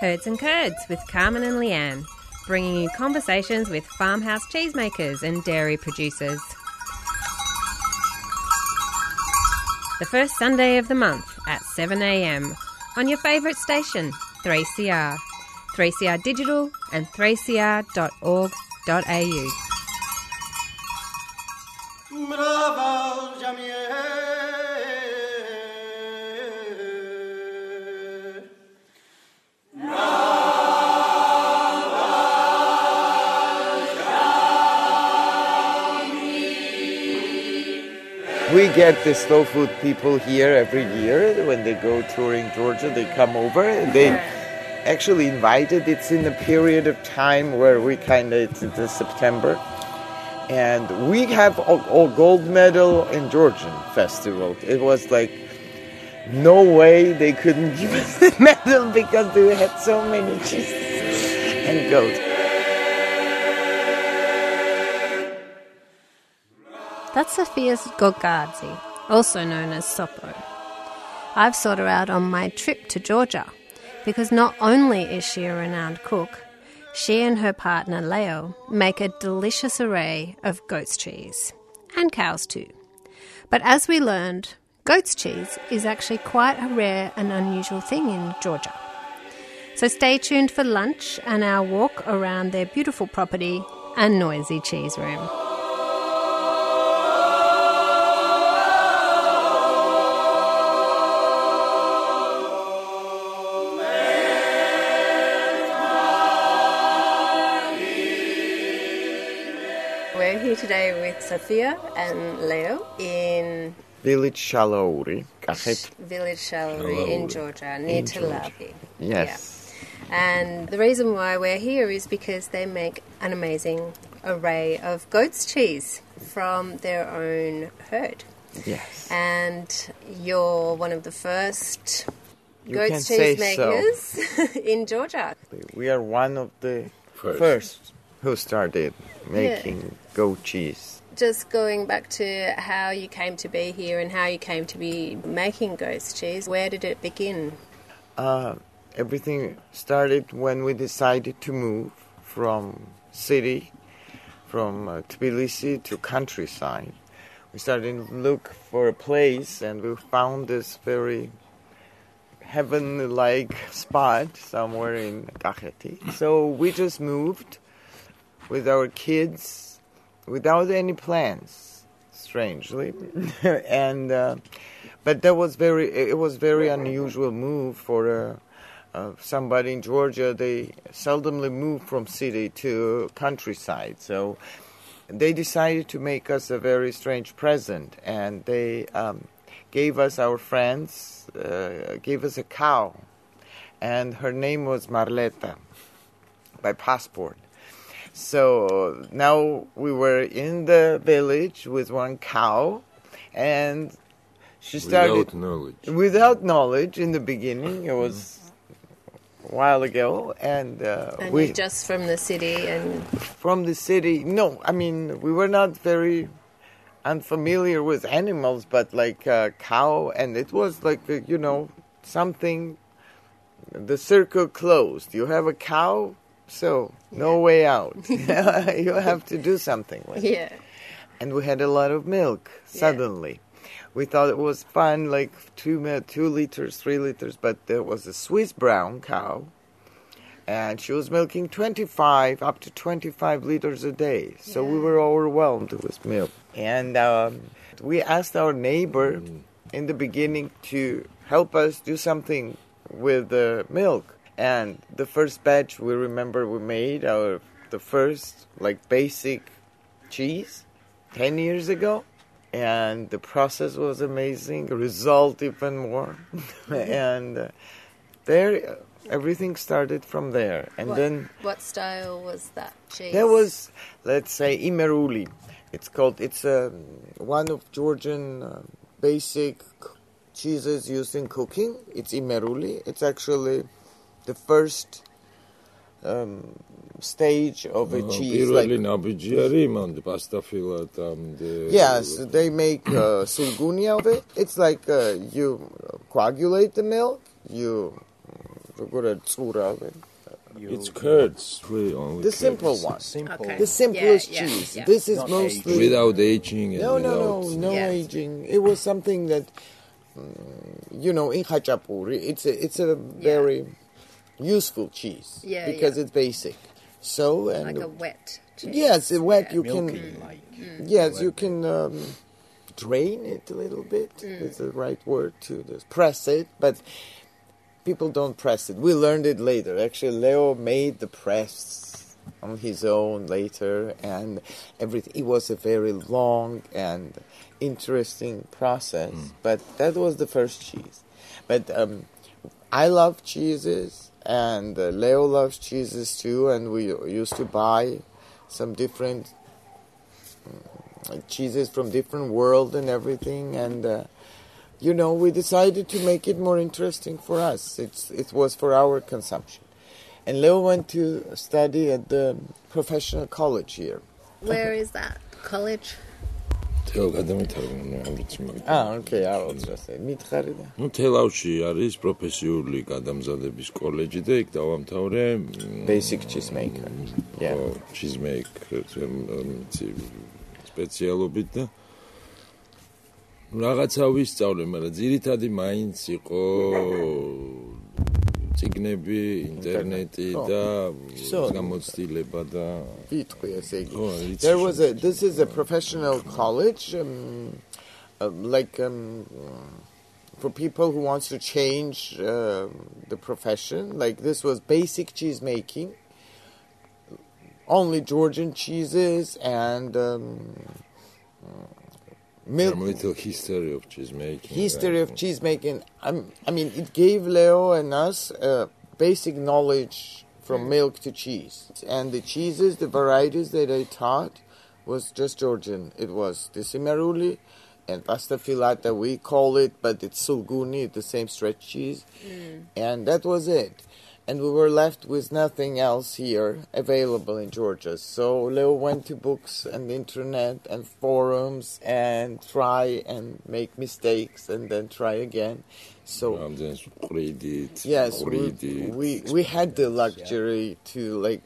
Herds and Curds with Carmen and Leanne, bringing you conversations with farmhouse cheesemakers and dairy producers. The first Sunday of the month at 7am on your favourite station, 3CR, 3CR Digital and 3cr.org.au. We get the slow food people here every year when they go touring Georgia. They come over. They actually invited. It's in a period of time where we kind of it's, it's September, and we have a, a gold medal in Georgian festival. It was like no way they couldn't give us the medal because we had so many cheeses and goats. That's Sofia Gorgadze, also known as Sopo. I've sought her out on my trip to Georgia because not only is she a renowned cook, she and her partner Leo make a delicious array of goat's cheese, and cows too. But as we learned, goat's cheese is actually quite a rare and unusual thing in Georgia. So stay tuned for lunch and our walk around their beautiful property and noisy cheese room. Here today with Sophia and Leo in Village Shalauri, village Shalari in Georgia, near In Tel Georgia. Aviv. Yes. And the reason why we're here is because they make an amazing array of goat's cheese from their own herd. Yes. And you're one of the first You goat's say cheese so. makers in Georgia. We are one of the First. first, who started making goat cheese. Just going back to how you came to be here and how you came to be making goat's cheese, where did it begin? Uh, everything started when we decided to move from city, from uh, Tbilisi to countryside. We started to look for a place, and we found this very heaven-like spot somewhere in Kakheti. So we just moved with our kids without any plans, strangely, and uh, but that was very it was very unusual move for uh, uh, somebody in Georgia. They seldomly move from city to countryside, so they decided to make us a very strange present, and they um, gave us our friends uh, gave us a cow, and her name was Marleta by passport. So now we were in the village with one cow, and she started Without knowledge. without knowledge in the beginning. It was a while ago, and, uh, And we you're just from the city and from the city. No, I mean we were not very unfamiliar with animals, but like a cow, and it was like uh, you know something. The circle closed. You have a cow, so no way out. you have to do something with it yeah. and we had a lot of milk suddenly. We thought it was fun, like two two liters, three liters, but there was a Swiss brown cow, and she was milking 25 up to 25 liters a day. So we were overwhelmed with milk, and um, we asked our neighbor in the beginning to help us do something with the milk. And the first batch we remember we made our the first like basic cheese 10 years ago. And the process was amazing result even more. And uh, there everything started from there. And What, then what style was that cheese? there was let's say imeruli. It's called it's um one of georgian uh, basic cheeses used in cooking. It's imeruli. It's actually the first um, stage of a cheese like პირველი ნაბიჯი არის მანდ პასტაფილად ამდე Yes, they make uh, sulgunia of it. It's like uh, you coagulate the milk, you როგორ წურავენ. It's curds, really only The curds. simple one. Simple. Okay. The simplest Yeah, yeah, cheese. yeah. This is Not mostly Without aging and No, no, without... no, no Yeah. aging. It was something that, mm, you know, in Khachapuri, it's a, it's a very useful cheese Yeah, because yeah. it's basic. So and Like a wet cheese. yes, it wet. Yeah. You Milky, can like. yes, you can um, drain it a little bit. Mm. It's the right word to this. press it, but people don't press it. We learned it later. Actually, Leo made the press on his own later, and everything. It was a very long and interesting process, but that was the first cheese. But um, I love cheeses, and uh, Leo loves cheeses too, and we used to buy some different mm, cheeses from different world and everything, and. Uh, you know, we decided to make it more interesting for us. It's it was for our consumption. And Leo went to study at the professional college here. Where is that? College? თელ გადამეთარგმნა ამ რიცხვი. Ah, okay, I will just say. მითხარი და ნუ თელავში არის პროფესიული გადამზადების კოლეჯი და იქ დავამთავრე basic cheese maker. Yeah. cheesemaker სპეციალობით და რაღაცა ვისწავლე, მაგრამ ძირითადი მაინც იყო ინტერნეტი და გამოცდილება და იტყვი ესე იგი. There was a this is a professional college um, um, like um, for people who wants to change uh, the profession. Like this was basic cheese making, only Georgian cheeses and um, milk some little history of cheesemaking. history of cheese making. I'm, I mean, it gave Leo and us uh, basic knowledge from milk to cheese. And the cheeses, the varieties that I taught, was just Georgian. It was the Simaruli and pasta filata, we call it, but it's sulguni, the same stretch cheese. And that was it and we were left with nothing else here available in Georgia. So Leo went to books and internet and forums and try and make mistakes and then try again. So and then read it. Yes, read we, it. we we had the luxury yeah. to like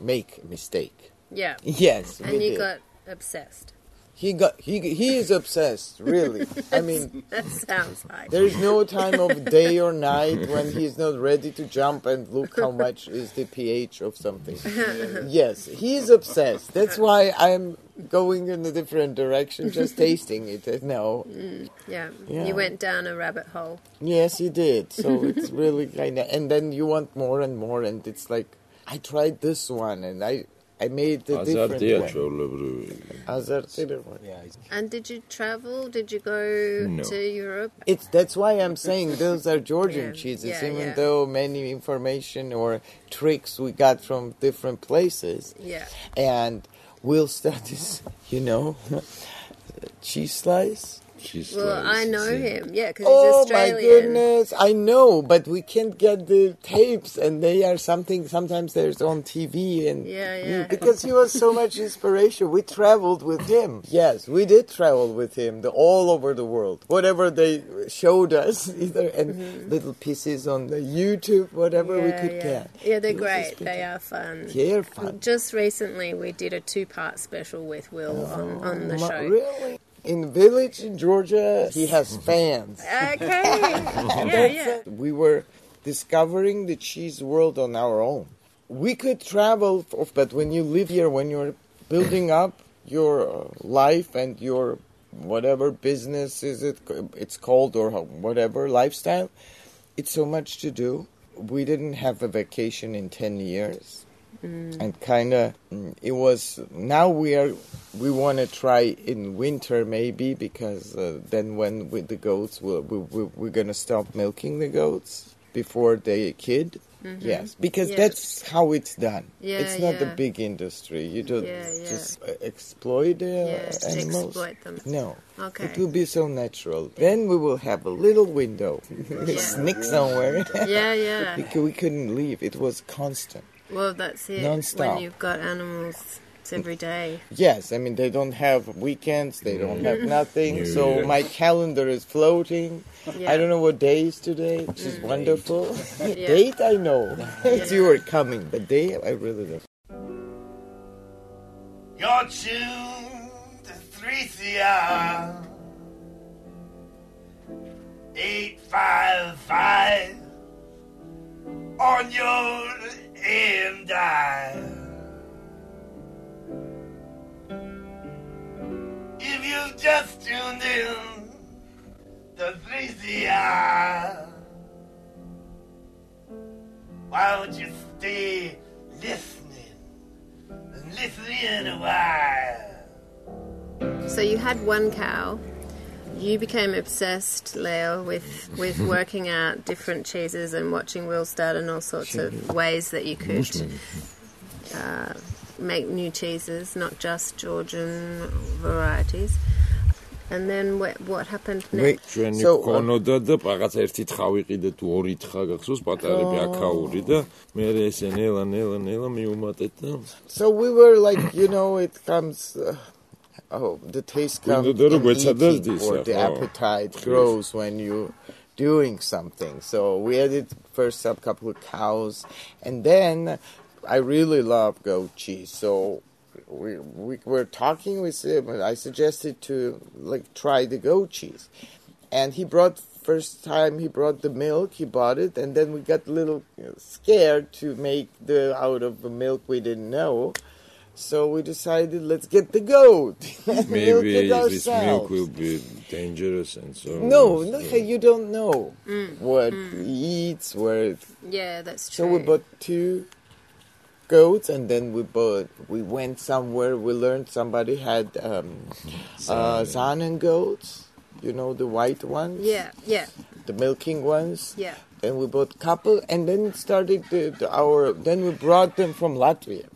make a mistake. Yeah. Yes, and you did. got obsessed he got he he is obsessed. Really, I mean. That sounds like. There is no time of day or night when he is not ready to jump and look how much is the pH of something. yes, he is obsessed. That's why I'm going in a different direction, just tasting it. No, Yeah. Mm, yeah. You went down a rabbit hole. yes, he did. So it's really kind of, and then you want more and more, and it's like I tried this one and I I made the different one. And did you travel? Did you go no. to Europe? It's that's why I'm saying those are Georgian yeah. cheeses, yeah, even yeah. though many information or tricks we got from different places. Yeah. And we'll start this, you know, cheese slice well, I know see. him. Yeah, because Oh he's my Australian. goodness, I know, but we can't get the tapes, and they are something. Sometimes there's on TV, and Yeah, yeah. because he was so much inspiration. We traveled with him. Yes, we did travel with him, the, all over the world. Whatever they showed us, either and little pieces on the YouTube, whatever we Mm-hmm. Could yeah. get. Yeah, they're great. They are fun. They're fun. Just recently, we did a two-part special with Will on, on the Ma- show. Really? In the village in Georgia, he has fans. Okay. yeah, yeah. We were discovering the cheese world on our own. We could travel, but when you live here, when you're building up your uh, life and your whatever business is it it's called or whatever lifestyle, it's so much to do. We didn't have a vacation in 10 years. And kind of, it was. Now we are, we want to try in winter maybe because uh, then when with the goats, we'll, we, we, we're gonna stop milking the goats before they kid. Yes, because Yes. that's how it's done. Yeah, it's not a big industry. You don't Yeah, yeah. just uh, exploit uh, Yeah, animals. exploit them. No. Okay. It will be so natural. Then we will have a little window, sneak somewhere. Yeah, yeah. we couldn't leave. It was constant. Well, that's it. Non-stop. When you've got animals works every day. Yes, I mean they don't have weekends, they don't have mm. nothing. Yeah. So my calendar is floating. Yeah. I don't know what day is today, which is mm. wonderful. Yeah. Date I know. you were coming, but day I really don't. You're tuned to 3CR 855 on your AM dial. Uh, if you've just tuned in to 3CR, uh, why don't you stay listening and listening a while? So you had one cow you became obsessed, Leo, with with working out different cheeses and watching Will Studd in all sorts of ways that you could uh, make new cheeses, not just Georgian varieties. And then what, what happened next? და რაღაც ერთი თუ ორი თხა გახსოვს პატარები და მე ესე ნელა ნელა ნელა მიუმატეთ და So we were like you know it comes uh, oh, the taste comes. Window door, in which are those eating, or the oh. appetite grows when you doing something. So we added first a couple of cows, and then I really love goat cheese. So we we were talking with him, and I suggested to like try the goat cheese, and he brought. First time he brought the milk, he bought it, and then we got a little scared to make the out of the milk we didn't know. So we decided, let's get the goat. Milk maybe it this milk will be dangerous and so No, on. no, you don't know what it eats, where it Yeah, that's true. so we bought two goats, and then we bought. We went somewhere. We learned somebody had um, uh, Saanen goats. You know the white ones. yeah, yeah, The milking ones. yeah. Then we bought couple, and then started the, the, our. Then we brought them from Latvia.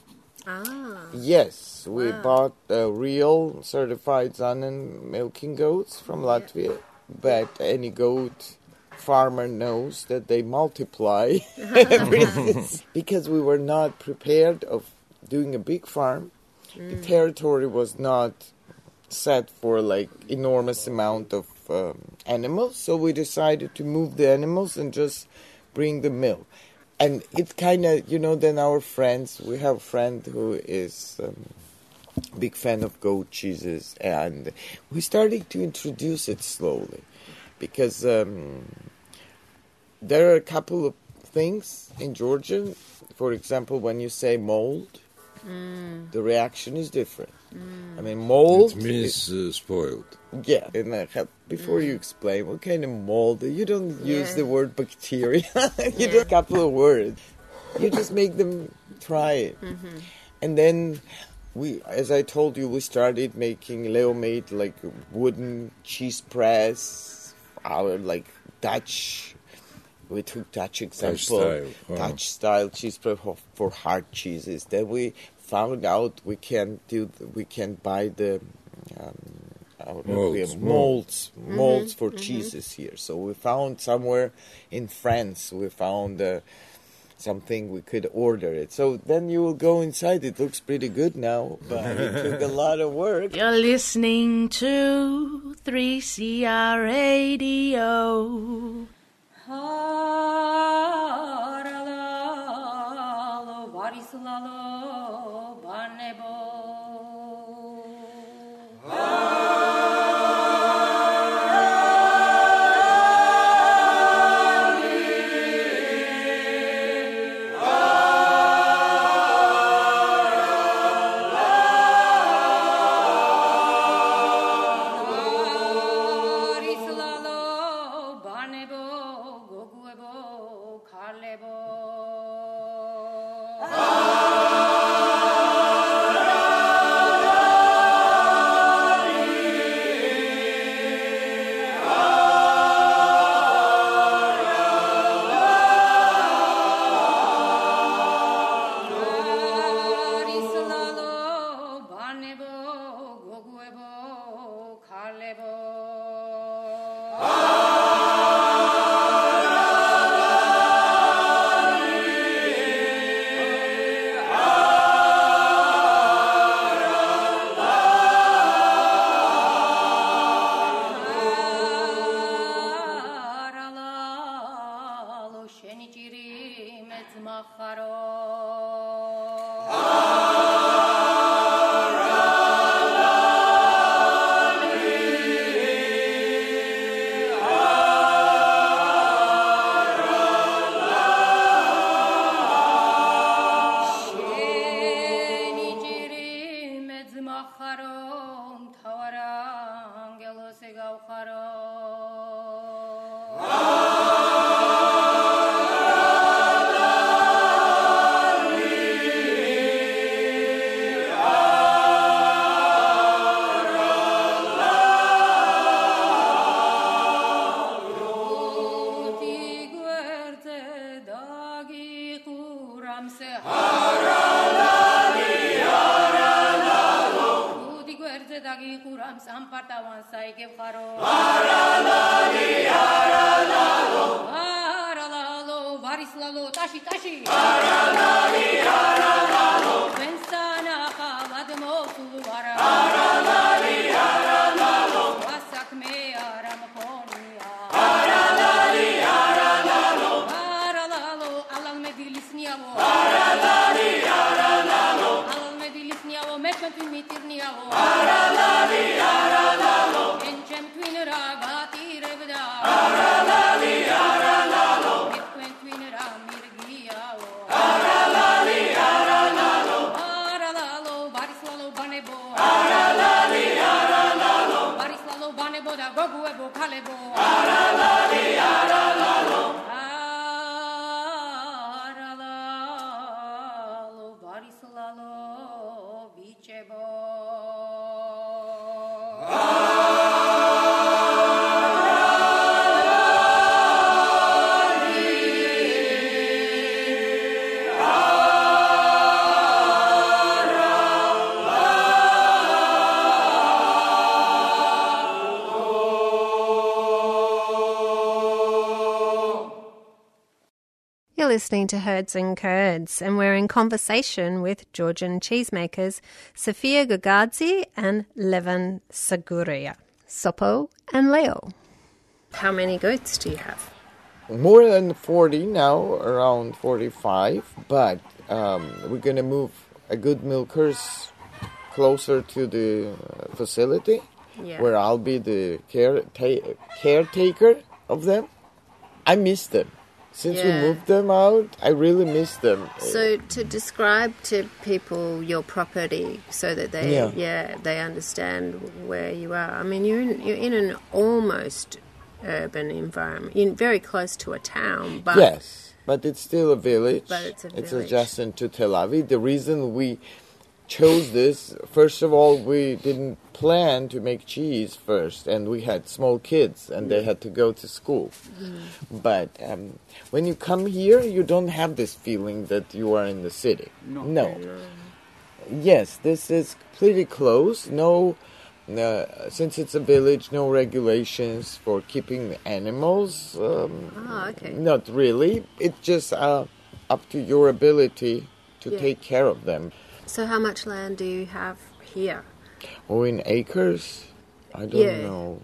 Ah, Yes, we Wow. bought uh, real certified Saanen milking goats from Latvia. But any goat farmer knows that they multiply because we were not prepared of doing a big farm. The territory was not set for like enormous amount of um, animals, so we decided to move the animals and just bring the milk. And it's kind of you know then our friends we have a friend who is um, big fan of goat cheeses and we started to introduce it slowly because um, there are a couple of things in Georgian. For example, when you say mold, the reaction is different. I mean, mold. It means uh, spoiled. yeah, and I have, before you explain what kind of mold, you don't use the word bacteria. you Yeah. do a couple of words. You just make them try it, and then we, as I told you, we started making. Leo made like wooden cheese press, our like Dutch. We took Dutch example, style, huh. Dutch style cheese press for, for hard cheeses. Then we found out we can do. We can buy the. Um, I don't we Molds, have molds. molds, molds for cheeses here. So we found somewhere in France. We found uh, something we could order it. So then you will go inside. It looks pretty good now, but it took a lot of work. You're listening to 3CR Radio. Haralalo, varislalo, Varislalo, გაგიკურამ სამპარტავან საიგებხარო არალალი არალალო არალალო ვარისლალო ტაში ტაში. არალალი არალალო ვენსანახალად მოსულუ არა არალალი არალალო. ასაკმე არამხონია არალალი არალალო. არალალო ალალმედილისნიავო არალალი არალალო ალალმედილისნიავო მეჩვენთი alang me listening to Herds and Curds, and we're in conversation with Georgian cheesemakers Sofia Gagardzi and Levan Saguria, Sopo and Leo. How many goats do you have? More than 40 now, around 45, but um, we're going to move a good milkers closer to the facility Yeah. where I'll be the care, ta- caretaker of them. I miss them. Since we moved them out, I really miss them. So, to describe to people your property so that they Yeah. yeah, they understand where you are. I mean, you're in, you're in an almost urban environment, in very close to a town, but Yes, but it's still a village. But it's a village. It's adjacent to Telavi. The reason we chose this, first of all, we didn't plan to make cheese first, and we had small kids, and they had to go to school. Mm-hmm. But um, when you come here, you don't have this feeling that you are in the city. No. Yes, this is pretty close. No. Uh, since it's a village, no regulations for keeping animals. Um, Oh, okay. not really. It's just uh, up to your ability to Yeah. take care of them. So, how much land do you have here? Oh, in acres, I don't Yeah. know.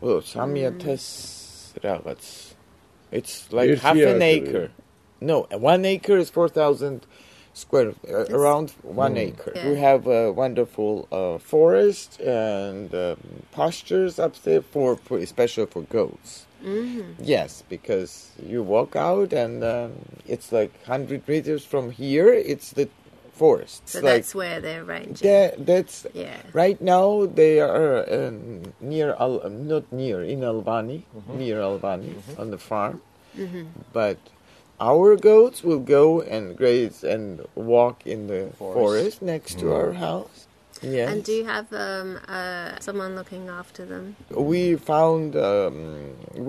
Well, samiates ragats. It's like It's half here, an actually. acre. No, one acre is four thousand square. Uh, around one acre. Yeah. We have a wonderful uh, forest and um, pastures up there for, for especially for goats. Mm-hmm. Yes, because you walk out and um, it's like hundred meters from here. It's the forest. So like that's where they're ranging. that, that's Yeah. right now they are um, near Al, not near in Alvani, near Alvani on the farm. Mm-hmm. But our goats will go and graze and walk in the forest, Forest. next to our house. Yes. And do you have um, uh, someone looking after them? we found um,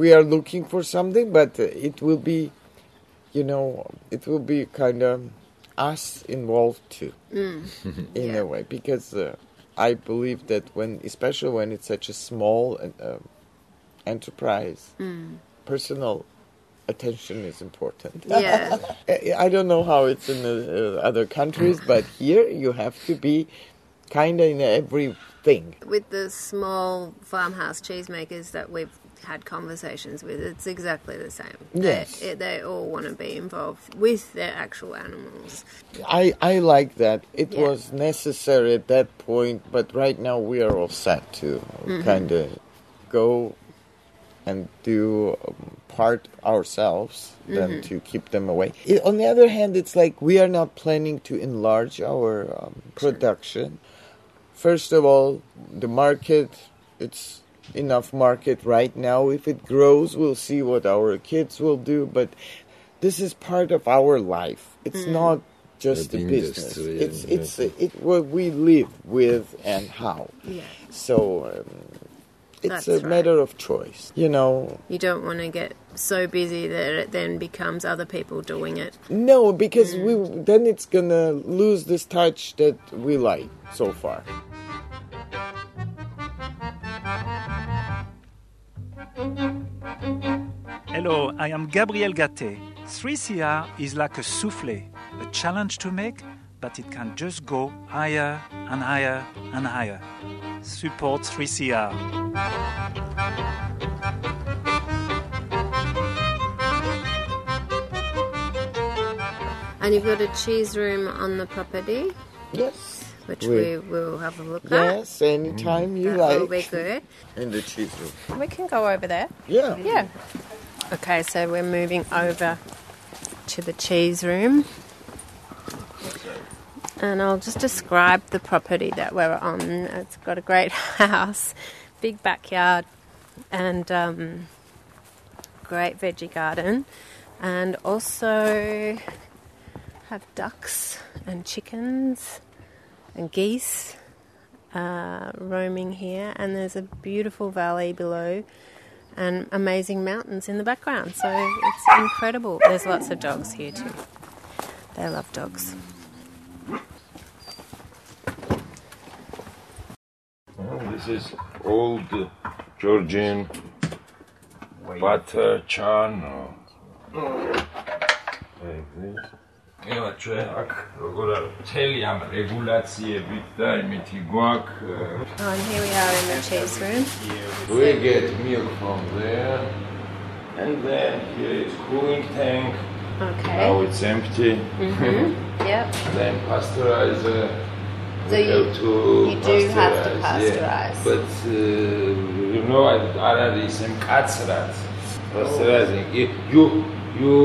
we are looking for something, but it will be, you know, it will be kind of us involved too, in Yeah. a way, because uh, I believe that when, especially when it's such a small uh, enterprise, personal attention is important. Yeah. I I don't know how it's in the uh, other countries, but here you have to be kind of in everything. With the small farmhouse cheesemakers that we've had conversations with, it's exactly the same. Yes. They, they all want to be involved with their actual animals. I, I like that. It Yeah. was necessary at that point, but right now we are all set to Mm-hmm. kind of go and do um, part ourselves than Mm-hmm. to keep them away. I on the other hand, it's like we are not planning to enlarge our um, production. First of all, the market it's enough market right now. If it grows, we'll see what our kids will do. But this is part of our life. It's not just The a business. industry, It's yeah, it's it what we live with and how. Yeah. So um, it's That's a right. matter of choice. You know, You don't want to get so busy that it then becomes other people doing it. no, because Mm. we then it's gonna lose this touch that we like so far. Hello, I am Gabriel Gaté. 3CR is like a souffle, a challenge to make, but it can just go higher and higher and higher. Support 3CR. And you've got a cheese room on the property, Yes. which We- we will have a look at. Yes, anytime you That like. will be good. In the cheese room. We can go over there. Yeah. Yeah. Okay, so we're moving over to the cheese room. And I'll just describe the property that we're on. It's got a great house, big backyard, and um, great veggie garden. And also have ducks and chickens and geese uh, roaming here. And there's a beautiful valley below and amazing mountains in the background. So it's incredible. There's lots of dogs here too. They love dogs. This is old Georgian butter churn ეხლა ჩვენ აქ როგორ არის მთელი ამ რეგულაციებით და იმითი გვაქვს Oh, and here we are in the cheese room. we get milk from there and then here is cooling tank now Okay. it's empty Yep. then pasteurizer So we you- have to you do have to pasteurize, pasteurize. yeah. but uh, you know არ არის იმ კაცრად pasteurizing you you you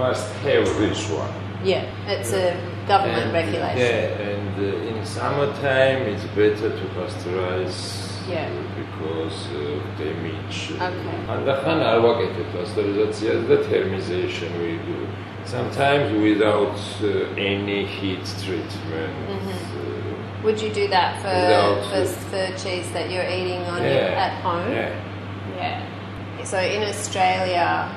must have this one. Yeah, it's a government and, regulation. Yeah, and uh, in summertime it's better to pasteurize yeah. Uh, because uh, damage. Okay. And the alvagete pasteurization, the thermization we do. Sometimes without uh, any heat treatment. Mm-hmm. Uh, Would you do that for, for, for, cheese that you're eating on yeah, your, at home? Yeah. Yeah. So in Australia,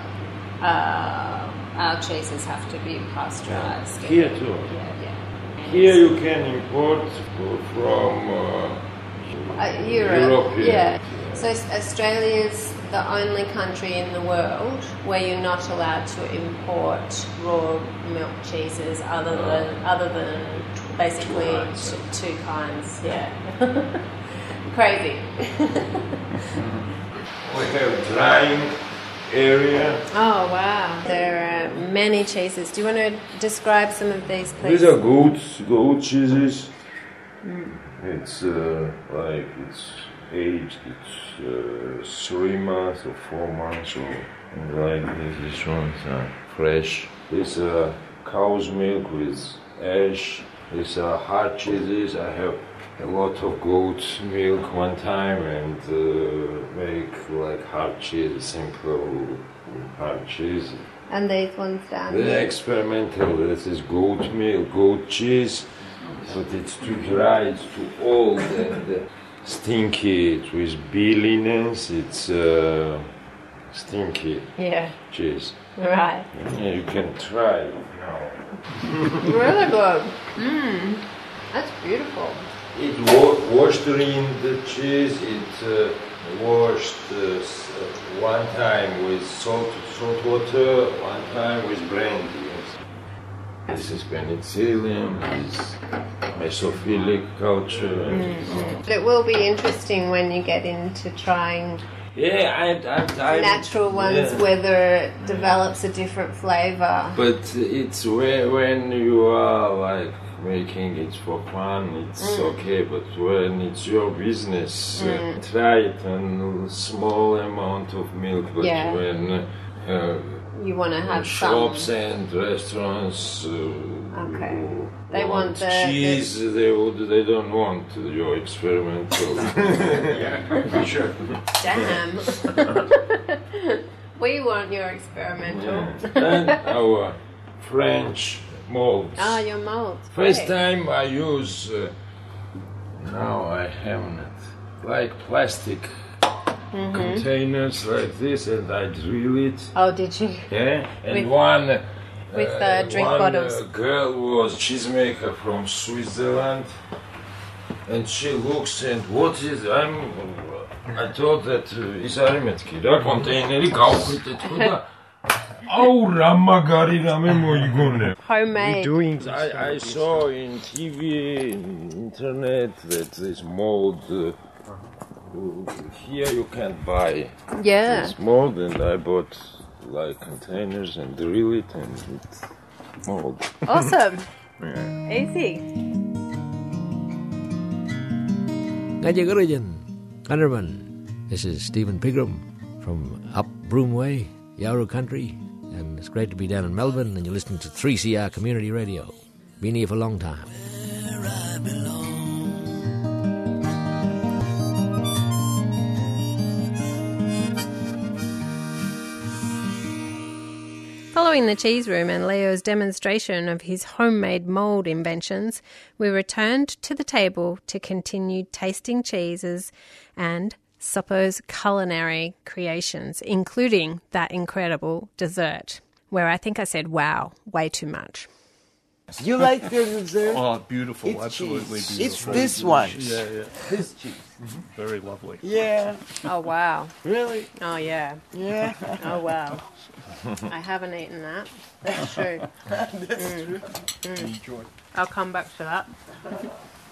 uh, uh, our cheeses have to be pasteurized. Here too. Yeah, yeah. Here you can import from uh, Uh, Europe. European. Yeah. So Australia is the only country in the world where you're not allowed to import raw milk cheeses other than other than basically Two kinds. t- two kinds. Yeah. Crazy. we have drying area. Oh wow. There are many cheeses. Do you want to describe some of these, please? These are goat goat cheeses. It's uh, like it's aged. It's uh, three months or four months or like this. These ones are fresh. These are cow's milk with ash. These are hard cheeses. I have a lot of goat milk one time and uh, make like hard cheese, simple hard cheese. and these ones down The here. experimental, this is goat milk, goat cheese, but it's too dry, it's too old and uh, stinky. It with B. linens, it's uh, stinky Yeah. cheese. Right. Yeah, you can try it now. Really good. Mmm. That's beautiful. It wa- washed in the cheese. It uh, washed uh, uh, one time with salt, salt water, one time with brandy. This is penicillium. This is mesophilic culture. But it will be interesting when you get into trying Yeah, I, I, I natural ones, yeah. whether it develops a different flavour. But it's when, when you are like making it for fun, it's Mm. okay. But when it's your business, uh, try it on small amount of milk. But Yeah. when uh, You want to have shops some. and restaurants, uh, Okay. They want the, cheese. They would. They don't want your experimental. the damn. we want your experimental. and our French molds. Ah, your molds. First okay. time I use, uh, now I haven't, it, like plastic Mm -hmm. containers like this and I drill it. Oh, did you? Yeah, and with, one. With uh, the uh, drink one, uh, bottles. Uh, girl was cheesemaker from Switzerland, and she looks and what is I'm. I thought that uh, is Arimetki, да, контейнери, the туда. Oh, Ramagari rame moigone. Homemade. We're Doing I, I saw in TV, in internet, that this mold. Uh, here you can't buy yeah. this mold, and I bought like containers and drill it and it mold. Awesome. yeah. Easy. Nadia Gurijan, Gunnerman. This is Stephen Pigram from up Broome Way, Yawuru Country, and it's great to be down in Melbourne, and you're listening to 3CR Community Radio. Been here for a long time. Following the cheese room and Leo's demonstration of his homemade mould inventions, we returned to the table to continue tasting cheeses and Sopo's culinary creations, including that incredible dessert, where I think I said wow way too much. You like the dessert? Oh, beautiful! It's absolutely cheese. beautiful. It's this one. Yeah, yeah. This cheese. Mm-hmm. Very lovely. Yeah, Oh wow. really? Oh yeah. Yeah. Oh wow. I haven't eaten that. That's true. That's mm. Mm. Enjoy. I'll come back to that.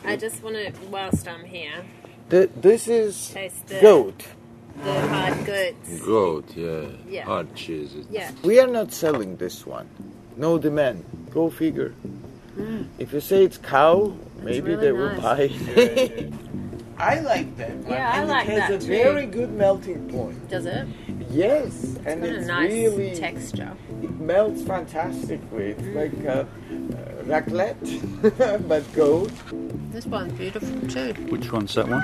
I just want to, whilst I'm here, The, this is taste the, goat. the hard goods. Goat, yeah. Yeah. Hard cheese. Yeah. We are not selling this one. No demand. Go figure. If you say it's cow, maybe really they will buy it. I like that one. Yeah, I and like it has that a too. very good melting point. Does it? Yes, and Got a it's nice really texture. it melts fantastically. It's like uh, uh, raclette, but goat. This one's beautiful too. Which one's that one?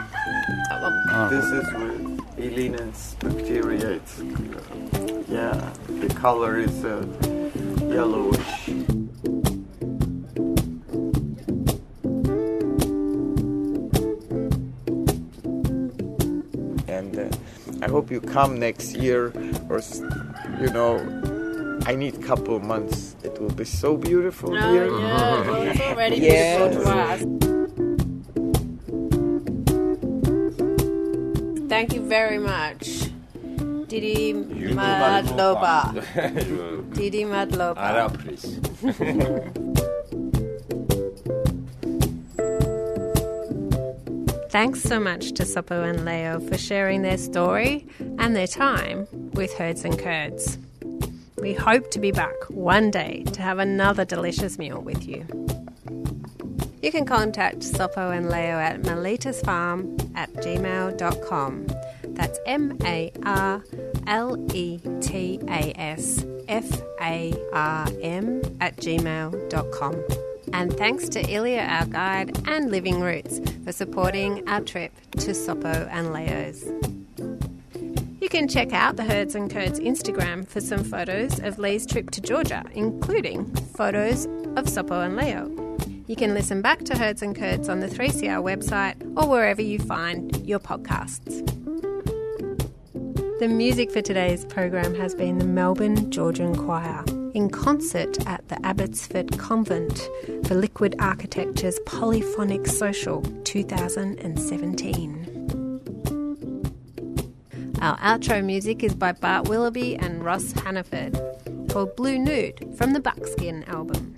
That one. This is with Elinen's bacteria. It's, uh, yeah, the color is uh, yellowish. And uh, I hope you come next year, or you know, I need couple months. It will be so beautiful Oh here. yeah, well it's already Yes. beautiful to us. Thank you very much. Didi Madloba. Didi Madloba. Arapris. Thanks so much to Sopo and Leo for sharing their story and their time with Herds and Curds. We hope to be back one day to have another delicious meal with you. You can contact Sopo and Leo at marletasfarm at gmail.com. That's M A R L E T A S F A R M at gmail.com. And thanks to Ilya, our guide, and Living Roots for supporting our trip to Sopo and Leo's. You can check out the Herds and Curds Instagram for some photos of Lee's trip to Georgia, including photos of Sopo and Leo. You can listen back to Herds and Curds on the 3CR website or wherever you find your podcasts. The music for today's program has been the Melbourne Georgian Choir in concert at the Abbotsford Convent for Liquid Architecture's Polyphonic Social 2017. Our outro music is by Bart Willoughby and Ross Hannaford called Blue Nude from the Buckskin album.